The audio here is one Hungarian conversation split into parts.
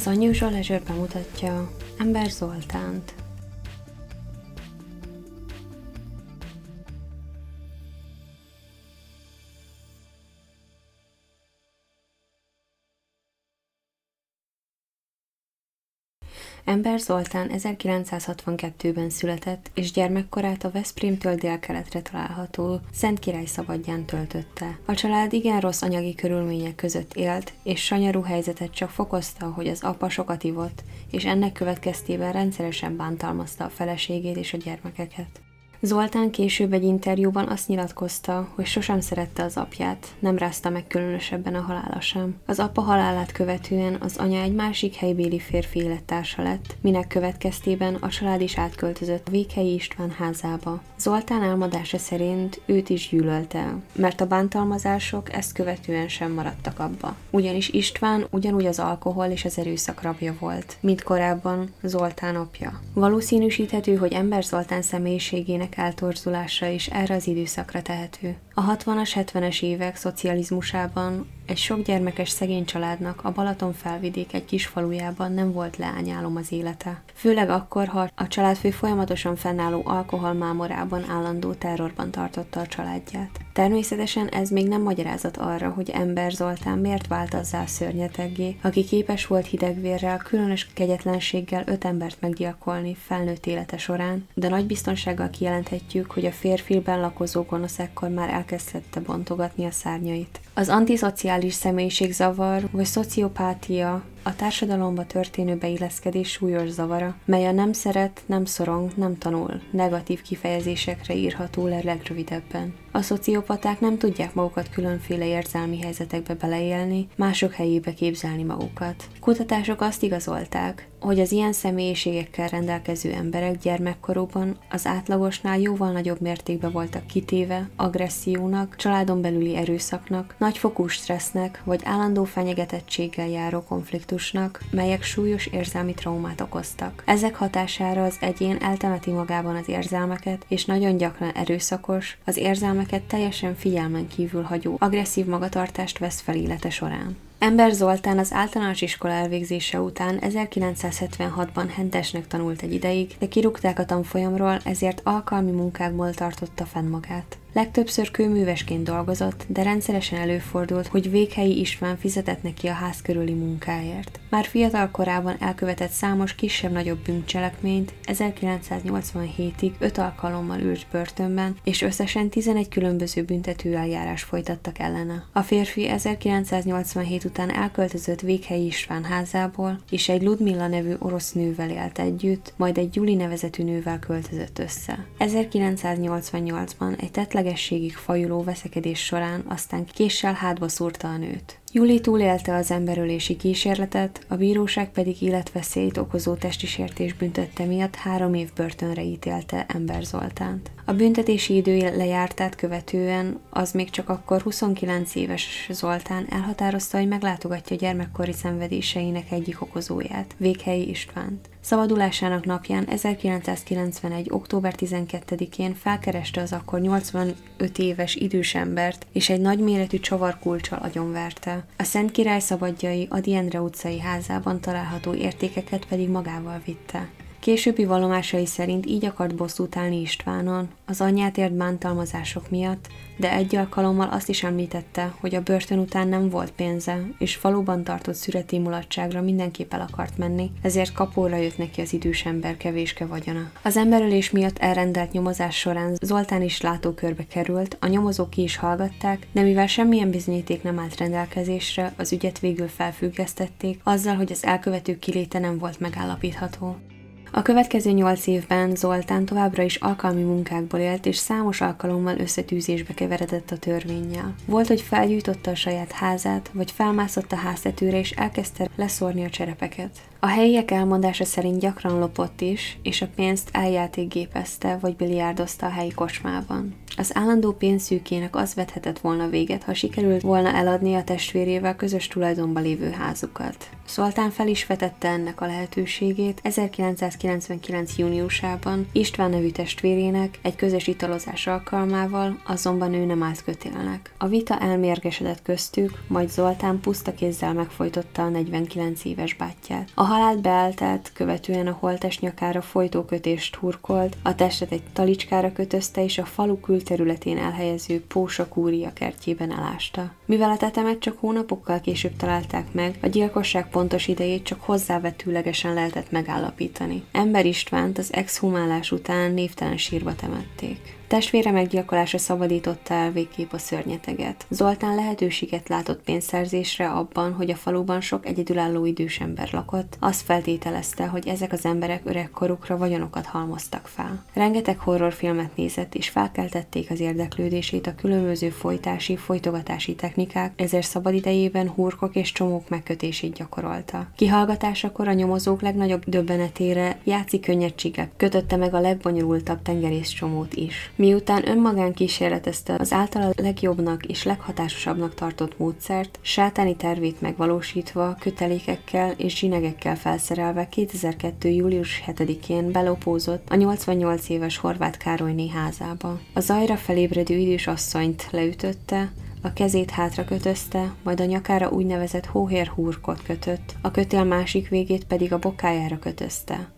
Az Unusual Leisure bemutatja Ember Zoltánt. Ember Zoltán 1962-ben született, és gyermekkorát a Veszprémtől délkeletre található Szent Király szabadján töltötte. A család igen rossz anyagi körülmények között élt, és sanyarú helyzetet csak fokozta, hogy az apa sokat ivott, és ennek következtében rendszeresen bántalmazta a feleségét és a gyermekeket. Zoltán később egy interjúban azt nyilatkozta, hogy sosem szerette az apját, nem rázta meg különösebben a halála sem. Az apa halálát követően az anya egy másik helybéli férfi élettársa lett, minek következtében a család is átköltözött a Vékhelyi István házába. Zoltán álmodása szerint őt is gyűlölte, mert a bántalmazások ezt követően sem maradtak abba. Ugyanis István ugyanúgy az alkohol és az erőszak rabja volt, mint korábban Zoltán apja. Valószínűsíthető, hogy ember Zoltán személyiségének emberek eltorzulása is erre az időszakra tehető. A 60-as, 70-es évek szocializmusában egy sok gyermekes szegény családnak a Balaton felvidék egy kis falujában nem volt leányálom az élete. Főleg akkor, ha a családfő folyamatosan fennálló alkoholmámorában állandó terrorban tartotta a családját. Természetesen ez még nem magyarázat arra, hogy ember Zoltán miért vált azzá szörnyeteggé, aki képes volt hidegvérrel, különös kegyetlenséggel öt embert meggyilkolni felnőtt élete során, de nagy biztonsággal kijelenthetjük, hogy a férfilben lakozó gonosz ekkor már elkezdette bontogatni a szárnyait. Az antiszociális személyiségzavar vagy szociopátia a társadalomba történő beilleszkedés súlyos zavara, mely a nem szeret, nem szorong, nem tanul, negatív kifejezésekre írható le legrövidebben. A szociopaták nem tudják magukat különféle érzelmi helyzetekbe beleélni, mások helyébe képzelni magukat. Kutatások azt igazolták, hogy az ilyen személyiségekkel rendelkező emberek gyermekkorúban az átlagosnál jóval nagyobb mértékben voltak kitéve agressziónak, családon belüli erőszaknak, nagyfokú stressznek vagy állandó fenyegetettséggel járó konfliktusnak, melyek súlyos érzelmi traumát okoztak. Ezek hatására az egyén eltemeti magában az érzelmeket, és nagyon gyakran erőszakos, az érzelmeket teljesen figyelmen kívül hagyó, agresszív magatartást vesz fel élete során. Ember Zoltán az általános iskola elvégzése után 1976-ban hentesnek tanult egy ideig, de kirúgták a tanfolyamról, ezért alkalmi munkákból tartotta fenn magát. Legtöbbször kőművesként dolgozott, de rendszeresen előfordult, hogy Vékhelyi István fizetett neki a ház körüli munkáért. Már fiatal korában elkövetett számos kisebb-nagyobb bűncselekményt, 1987-ig 5 alkalommal ült börtönben, és összesen 11 különböző büntetőeljárás folytattak ellene. A férfi 1987 után elköltözött Vékhelyi István házából, és egy Ludmilla nevű orosz nővel élt együtt, majd egy Juli nevezetű nővel költözött össze. 1988-ban egy tetlen feleslegességig fajuló veszekedés során aztán késsel hátba szúrta a nőt. Juli túlélte az emberölési kísérletet, a bíróság pedig életveszélyt okozó testi sértés büntette miatt három év börtönre ítélte Ember Zoltánt. A büntetési idő lejártát követően az még csak akkor 29 éves Zoltán elhatározta, hogy meglátogatja gyermekkori szenvedéseinek egyik okozóját, Véghelyi Istvánt. Szabadulásának napján 1991. október 12-én felkereste az akkor 85 éves idős embert, és egy nagyméretű csavarkulcsal agyonverte. A Szent Király szabadjai Adi Endre utcai házában található értékeket pedig magával vitte. Későbbi valomásai szerint így akart bosszút állni Istvánon, az anyját ért bántalmazások miatt, de egy alkalommal azt is említette, hogy a börtön után nem volt pénze, és faluban tartott szüreti mulatságra mindenképp el akart menni, ezért kapóra jött neki az idős ember kevéske vagyona. Az emberölés miatt elrendelt nyomozás során Zoltán is látókörbe került, a nyomozók ki is hallgatták, de mivel semmilyen bizonyíték nem állt rendelkezésre, az ügyet végül felfüggesztették, azzal, hogy az elkövető kiléte nem volt megállapítható. A következő nyolc évben Zoltán továbbra is alkalmi munkákból élt, és számos alkalommal összetűzésbe keveredett a törvényjel. Volt, hogy felgyújtotta a saját házát, vagy felmászott a háztetőre, és elkezdte leszórni a cserepeket. A helyiek elmondása szerint gyakran lopott is, és a pénzt eljátékgépezte vagy biliárdozta a helyi kocsmában. Az állandó pénzszűkének az vethetett volna véget, ha sikerült volna eladni a testvérével közös tulajdonba lévő házukat. Szoltán fel is vetette ennek a lehetőségét 1999. júniusában István nevű testvérének egy közös italozás alkalmával, azonban ő nem állt kötélnek. A vita elmérgesedett köztük, majd Zoltán puszta kézzel megfojtotta a 49 éves bátyját. A halált beállt követően a holtest nyakára folytókötést hurkolt, a testet egy talicskára kötözte és a falu külterületén elhelyező Pósa kúria kertjében elásta. Mivel a tetemet csak hónapokkal később találták meg, a gyilkosság pontos idejét csak hozzávetőlegesen lehetett megállapítani. Ember Istvánt az exhumálás után névtelen sírba temették. Testvére meggyilkolása szabadította el végképp a szörnyeteget. Zoltán lehetőséget látott pénzszerzésre abban, hogy a faluban sok egyedülálló idős ember lakott, azt feltételezte, hogy ezek az emberek öregkorukra vagyonokat halmoztak fel. Rengeteg horrorfilmet nézett, és felkeltették az érdeklődését a különböző folytási, folytogatási technikák, ezért szabadidejében hurkok és csomók megkötését gyakorolta. Kihallgatásakor a nyomozók legnagyobb döbbenetére játszik könnyedséggel kötötte meg a legbonyolultabb tengerészcsomót is. Miután önmagán kísérletezte az általa legjobbnak és leghatásosabbnak tartott módszert, sátáni tervét megvalósítva, kötelékekkel és zsinegekkel felszerelve 2002. július 7-én belopózott a 88 éves Horváth Károlyné házába. A zajra felébredő idős asszonyt leütötte, a kezét hátra kötözte, majd a nyakára úgynevezett hóhér húrkot kötött, a kötél másik végét pedig a bokájára kötözte.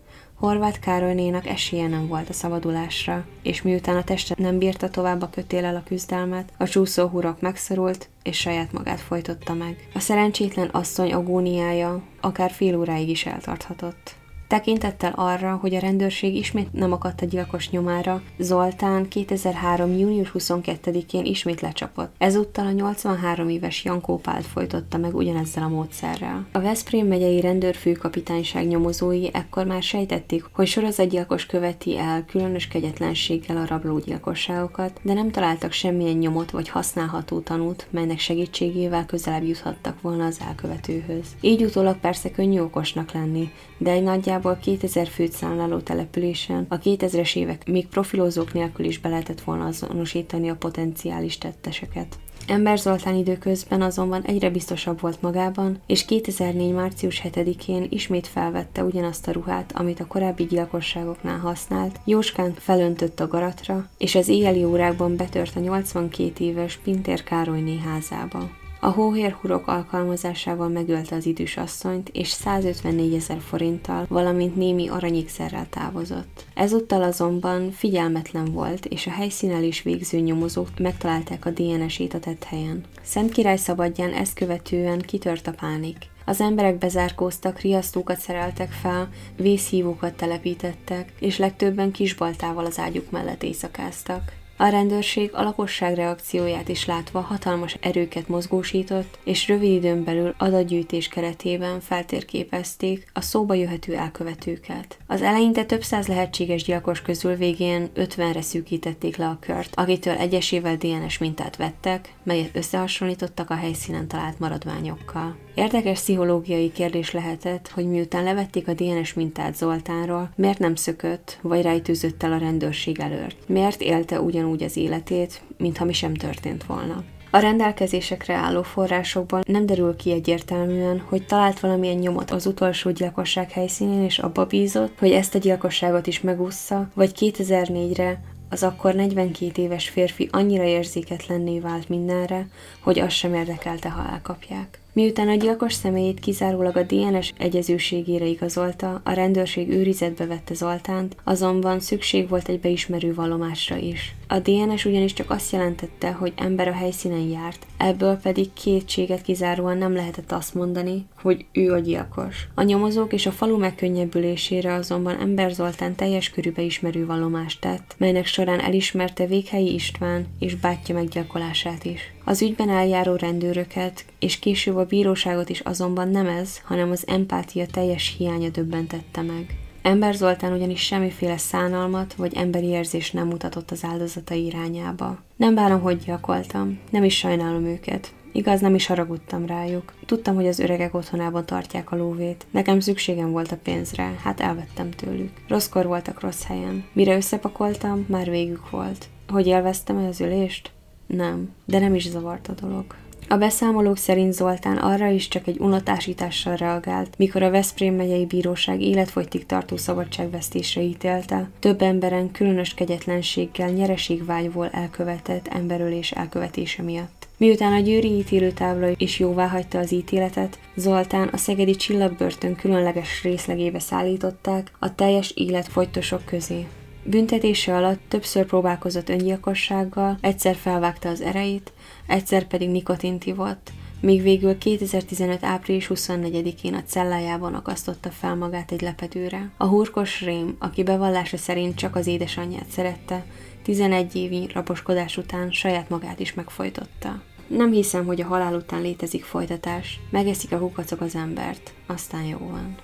Horváth Károlynénak esélye nem volt a szabadulásra, és miután a teste nem bírta tovább a kötélel a küzdelmet, a csúszó hurok megszorult, és saját magát folytotta meg. A szerencsétlen asszony agóniája akár fél óráig is eltarthatott. Tekintettel arra, hogy a rendőrség ismét nem akadt a gyilkos nyomára, Zoltán 2003. június 22-én ismét lecsapott. Ezúttal a 83 éves Jankó Pált folytotta meg ugyanezzel a módszerrel. A Veszprém megyei rendőrfőkapitányság nyomozói ekkor már sejtették, hogy sorozatgyilkos követi el különös kegyetlenséggel a rablógyilkosságokat, de nem találtak semmilyen nyomot vagy használható tanút, melynek segítségével közelebb juthattak volna az elkövetőhöz. Így utólag persze könnyű okosnak lenni, de egy nagyjából nagyjából 2000 főt számláló településen a 2000-es évek még profilozók nélkül is be lehetett volna azonosítani a potenciális tetteseket. Ember Zoltán időközben azonban egyre biztosabb volt magában, és 2004. március 7-én ismét felvette ugyanazt a ruhát, amit a korábbi gyilkosságoknál használt, jóskán felöntött a garatra, és az éjjeli órákban betört a 82 éves Pintér Károlyné házába. A hóhérhurok alkalmazásával megölte az idős asszonyt, és 154 ezer forinttal, valamint némi aranyékszerrel távozott. Ezúttal azonban figyelmetlen volt, és a helyszínen is végző nyomozók megtalálták a DNS-ét a tett helyen. Szent király szabadján ezt követően kitört a pánik. Az emberek bezárkóztak, riasztókat szereltek fel, vészhívókat telepítettek, és legtöbben kisbaltával az ágyuk mellett éjszakáztak. A rendőrség a lakosság reakcióját is látva hatalmas erőket mozgósított, és rövid időn belül adatgyűjtés keretében feltérképezték a szóba jöhető elkövetőket. Az eleinte több száz lehetséges gyilkos közül végén 50-re szűkítették le a kört, akitől egyesével DNS mintát vettek, melyet összehasonlítottak a helyszínen talált maradványokkal. Érdekes pszichológiai kérdés lehetett, hogy miután levették a DNS mintát Zoltánról, miért nem szökött, vagy rejtőzött el a rendőrség előtt? Miért élte ugyanúgy az életét, mintha mi sem történt volna? A rendelkezésekre álló forrásokban nem derül ki egyértelműen, hogy talált valamilyen nyomot az utolsó gyilkosság helyszínén, és abba bízott, hogy ezt a gyilkosságot is megúszza, vagy 2004-re az akkor 42 éves férfi annyira érzéketlenné vált mindenre, hogy azt sem érdekelte, ha elkapják. Miután a gyilkos személyét kizárólag a DNS egyezőségére igazolta, a rendőrség őrizetbe vette Zoltánt, azonban szükség volt egy beismerő vallomásra is. A DNS ugyanis csak azt jelentette, hogy ember a helyszínen járt, ebből pedig kétséget kizáróan nem lehetett azt mondani, hogy ő a gyilkos. A nyomozók és a falu megkönnyebbülésére azonban ember Zoltán teljes körű beismerő vallomást tett, melynek során elismerte Véghelyi István és bátyja meggyilkolását is. Az ügyben eljáró rendőröket és később a bíróságot is azonban nem ez, hanem az empátia teljes hiánya döbbentette meg. Ember Zoltán ugyanis semmiféle szánalmat vagy emberi érzés nem mutatott az áldozatai irányába. Nem bánom, hogy gyakoltam, nem is sajnálom őket. Igaz, nem is haragudtam rájuk. Tudtam, hogy az öregek otthonában tartják a lóvét. Nekem szükségem volt a pénzre, hát elvettem tőlük. Rosszkor voltak rossz helyen. Mire összepakoltam, már végük volt. Hogy élveztem -e az ülést? Nem, de nem is zavart a dolog. A beszámolók szerint Zoltán arra is csak egy unatásítással reagált, mikor a Veszprém megyei bíróság életfogytig tartó szabadságvesztésre ítélte, több emberen különös kegyetlenséggel nyereségvágyból elkövetett emberölés elkövetése miatt. Miután a győri ítélőtábla is jóvá hagyta az ítéletet, Zoltán a szegedi csillagbörtön különleges részlegébe szállították a teljes életfogytosok közé. Büntetése alatt többször próbálkozott öngyilkossággal, egyszer felvágta az ereit, egyszer pedig nikotint ivott, míg végül 2015. április 24-én a cellájában akasztotta fel magát egy lepedőre. A hurkos rém, aki bevallása szerint csak az édesanyját szerette, 11 évi raposkodás után saját magát is megfojtotta. Nem hiszem, hogy a halál után létezik folytatás. Megeszik a kukacok az embert, aztán jó van.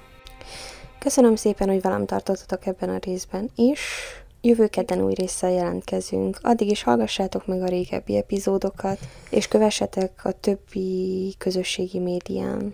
Köszönöm szépen, hogy velem tartottatok ebben a részben is. Jövő kedden új résszel jelentkezünk. Addig is hallgassátok meg a régebbi epizódokat, és kövessetek a többi közösségi médián.